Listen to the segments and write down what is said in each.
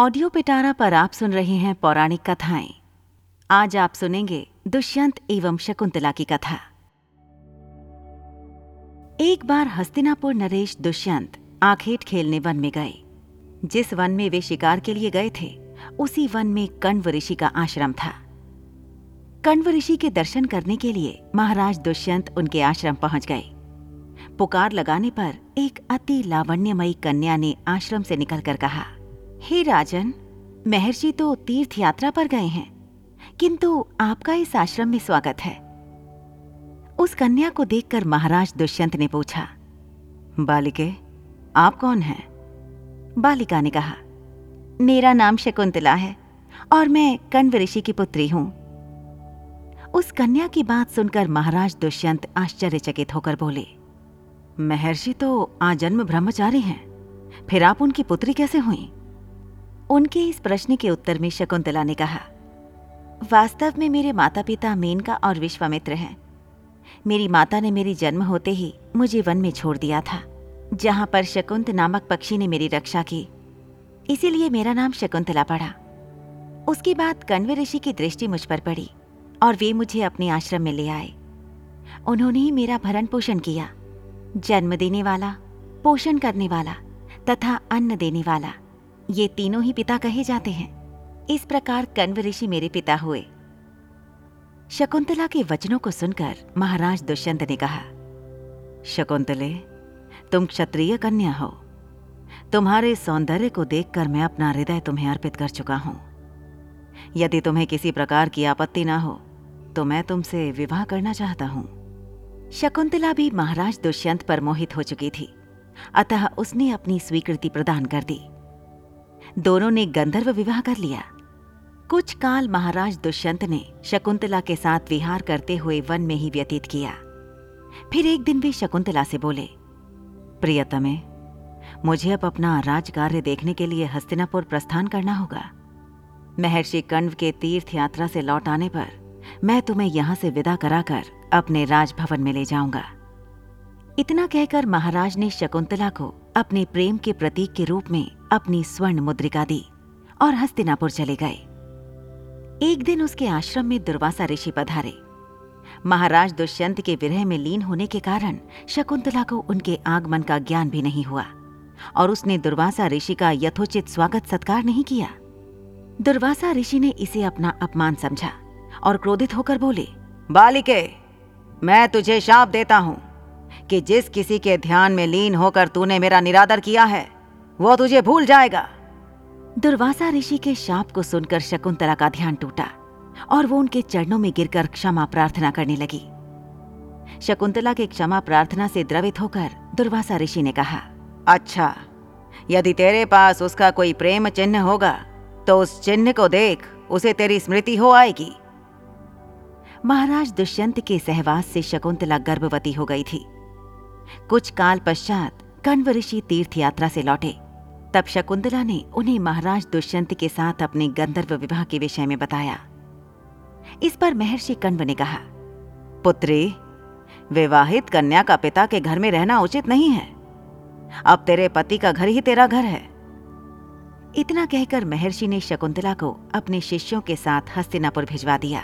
Audio पिटारा पर आप सुन रहे हैं पौराणिक कथाएँ। आज आप सुनेंगे दुष्यंत एवं शकुंतला की कथा। एक बार हस्तिनापुर नरेश दुष्यंत आखेट खेलने वन में गए। जिस वन में वे शिकार के लिए गए थे, उसी वन में कण्व ऋषि का आश्रम था। कण्व ऋषि के दर्शन करने के लिए महाराज दुष्यंत उनके आश्रम पहुँच गए। पुकार लगाने पर एक अति लावण्यमयी कन्या ने आश्रम से निकलकर कहा हे राजन, महर्षि तो तीर्थ यात्रा पर गए हैं, किंतु आपका इस आश्रम में स्वागत है। उस कन्या को देखकर महाराज दुष्यंत ने पूछा, बालिके, आप कौन हैं? बालिका ने कहा, मेरा नाम शकुंतला है और मैं कण्व ऋषि की पुत्री हूँ। उस कन्या की बात सुनकर महाराज दुष्यंत आश्चर्यचकित होकर बोले, महर्षि तो आजन्म ब्रह्मचारी हैं, फिर आप उनकी पुत्री कैसे हुई? उनके इस प्रश्न के उत्तर में शकुंतला ने कहा, वास्तव में मेरे माता पिता मेनका और विश्वामित्र हैं। मेरी माता ने मेरी जन्म होते ही मुझे वन में छोड़ दिया था, जहाँ पर शकुंत नामक पक्षी ने मेरी रक्षा की। इसीलिए मेरा नाम शकुंतला पड़ा। उसके बाद कण्व ऋषि की दृष्टि मुझ पर पड़ी और वे मुझे अपने आश्रम में ले आए। उन्होंने ही मेरा भरण पोषण किया, जन्म देने वाला, पोषण करने वाला तथा अन्न देने वाला। ये तीनों ही पिता कहे जाते हैं। इस प्रकार कण्व ऋषि मेरे पिता हुए। शकुंतला के वचनों को सुनकर महाराज दुष्यंत ने कहा, शकुंतले, तुम क्षत्रिय कन्या हो। तुम्हारे सौंदर्य को देखकर मैं अपना हृदय तुम्हें अर्पित कर चुका हूँ। यदि तुम्हें किसी प्रकार की आपत्ति ना हो तो मैं तुमसे विवाह करना चाहता हूँ। शकुंतला भी महाराज दुष्यंत पर मोहित हो चुकी थी। अतः उसने अपनी स्वीकृति प्रदान कर दी। दोनों ने गंधर्व विवाह कर लिया। कुछ काल महाराज दुष्यंत ने शकुंतला के साथ विहार करते हुए वन में ही व्यतीत किया। फिर एक दिन वे शकुंतला से बोले, प्रियतमे, मुझे अब अपना राज कार्य देखने के लिए हस्तिनापुर प्रस्थान करना होगा। महर्षि कण्व के तीर्थ यात्रा से लौट आने पर मैं तुम्हें यहाँ से विदा कराकर अपने राजभवन में ले जाऊँगा। इतना कहकर महाराज ने शकुंतला को अपने प्रेम के प्रतीक के रूप में अपनी स्वर्ण मुद्रिका दी और हस्तिनापुर चले गए। एक दिन उसके आश्रम में दुर्वासा ऋषि पधारे। महाराज दुष्यंत के विरह में लीन होने के कारण शकुंतला को उनके आगमन का ज्ञान भी नहीं हुआ और उसने दुर्वासा ऋषि का यथोचित स्वागत सत्कार नहीं किया। दुर्वासा ऋषि ने इसे अपना अपमान समझा और क्रोधित होकर बोले, बालिके, मैं तुझे शाप देता हूँ कि जिस किसी के ध्यान में लीन होकर तूने मेरा निरादर किया है वो तुझे भूल जाएगा। दुर्वासा ऋषि के शाप को सुनकर शकुंतला का ध्यान टूटा और वो उनके चरणों में गिरकर क्षमा प्रार्थना करने लगी। शकुंतला के क्षमा प्रार्थना से द्रवित होकर दुर्वासा ऋषि ने कहा अच्छा यदि तेरे पास उसका कोई प्रेम चिन्ह होगा तो उस चिन्ह को देख उसे तेरी स्मृति हो आएगी। महाराज दुष्यंत के सहवास से शकुंतला गर्भवती हो गई थी। कुछ काल पश्चात कण्व ऋषि तीर्थ यात्रा से लौटे तब शकुंतला ने उन्हें महाराज दुष्यंत के साथ अपने गंधर्व विवाह के विषय में बताया। इस पर महर्षि कण्व ने कहा, पुत्री, विवाहित कन्या का पिता के घर में रहना उचित नहीं है। अब तेरे पति का घर ही तेरा घर है। इतना कहकर महर्षि ने शकुंतला को अपने शिष्यों के साथ हस्तिनापुर भिजवा दिया।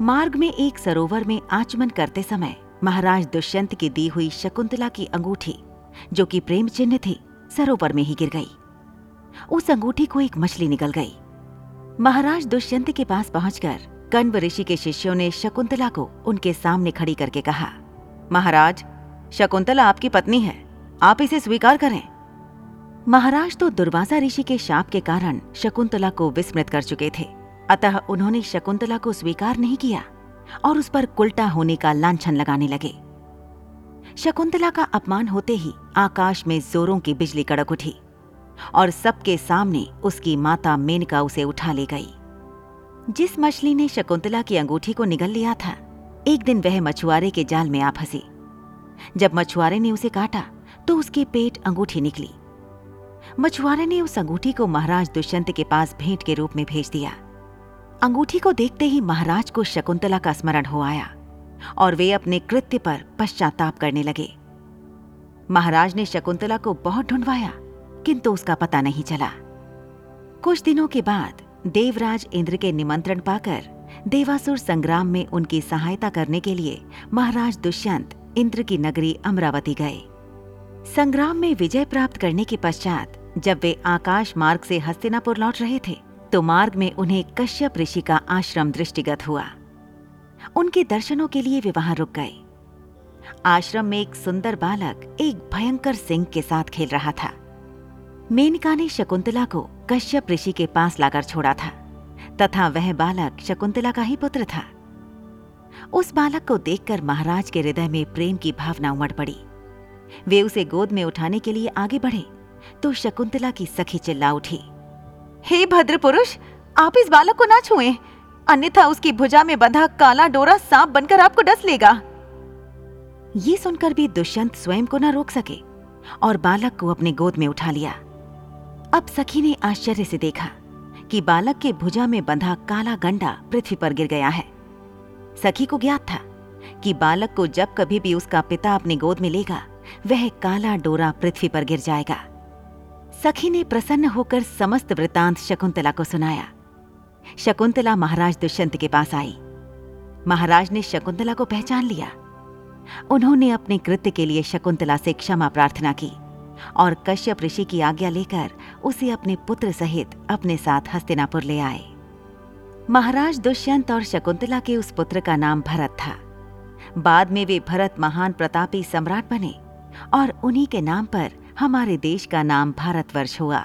मार्ग में एक सरोवर में आचमन करते समय महाराज दुष्यंत की दी हुई शकुंतला की अंगूठी, जो कि प्रेम चिन्ह थी सरोवर में ही गिर गई। उस अंगूठी को एक मछली निकल गई। महाराज दुष्यंत के पास पहुंचकर कण्व ऋषि के शिष्यों ने शकुंतला को उनके सामने खड़ी करके कहा, महाराज, शकुंतला आपकी पत्नी है, आप इसे स्वीकार करें। महाराज तो दुर्वासा ऋषि के शाप के कारण शकुंतला को विस्मृत कर चुके थे। अतः उन्होंने शकुंतला को स्वीकार नहीं किया और उस पर कुल्टा होने का लांछन लगाने लगे। शकुंतला का अपमान होते ही आकाश में जोरों की बिजली कड़क उठी और सबके सामने उसकी माता मेनका उसे उठा ले गई। जिस मछली ने शकुंतला की अंगूठी को निगल लिया था, एक दिन वह मछुआरे के जाल में आ फंसी। जब मछुआरे ने उसे काटा तो उसके पेट अंगूठी निकली। मछुआरे ने उस अंगूठी को महाराज दुष्यंत के पास भेंट के रूप में भेज दिया। अंगूठी को देखते ही महाराज को शकुंतला का स्मरण हो आया। और वे अपने कृत्य पर पश्चाताप करने लगे। महाराज ने शकुंतला को बहुत ढूंढवाया, किंतु उसका पता नहीं चला। कुछ दिनों के बाद देवराज इंद्र के निमंत्रण पाकर देवासुर संग्राम में उनकी सहायता करने के लिए महाराज दुष्यंत इंद्र की नगरी अमरावती गए। संग्राम में विजय प्राप्त करने के पश्चात जब वे आकाश मार्ग से हस्तिनापुर लौट रहे थे तो मार्ग में उन्हें कश्यप ऋषि का आश्रम दृष्टिगत हुआ। उनके दर्शनों के लिए वे वहाँ रुक गए। आश्रम में एक सुंदर बालक एक भयंकर सिंह के साथ खेल रहा था। मेनका ने शकुंतला को कश्यप ऋषि के पास लाकर छोड़ा था, तथा वह बालक शकुंतला का ही पुत्र था। उस बालक को देखकर महाराज के हृदय में प्रेम की भावना उमड़ पड़ी। वे उसे गोद में उठाने के लिए आगे बढ़े तो शकुंतला की सखी चिल्ला उठी, हे भद्र पुरुष आप इस बालक को ना छुएँ। अन्यथा उसकी भुजा में बंधा काला डोरा सांप बनकर आपको डस लेगा। ये सुनकर भी दुष्यंत स्वयं को न रोक सके और बालक को अपने गोद में उठा लिया। अब सखी ने आश्चर्य से देखा कि बालक के भुजा में बंधा काला गंडा पृथ्वी पर गिर गया है। सखी को ज्ञात था कि बालक को जब कभी भी उसका पिता अपने गोद में लेगा, वह काला डोरा पृथ्वी पर गिर जाएगा। सखी ने प्रसन्न होकर समस्त वृतांत शकुंतला को सुनाया। शकुंतला महाराज दुष्यंत के पास आई। महाराज ने शकुंतला को पहचान लिया। उन्होंने अपने कृत्य के लिए शकुंतला से क्षमा प्रार्थना की और कश्यप ऋषि की आज्ञा लेकर उसे अपने पुत्र सहित अपने साथ हस्तिनापुर ले आए। महाराज दुष्यंत और शकुंतला के उस पुत्र का नाम भरत था। बाद में वे भरत महान प्रतापी सम्राट बने और उन्हीं के नाम पर हमारे देश का नाम भारतवर्ष हुआ।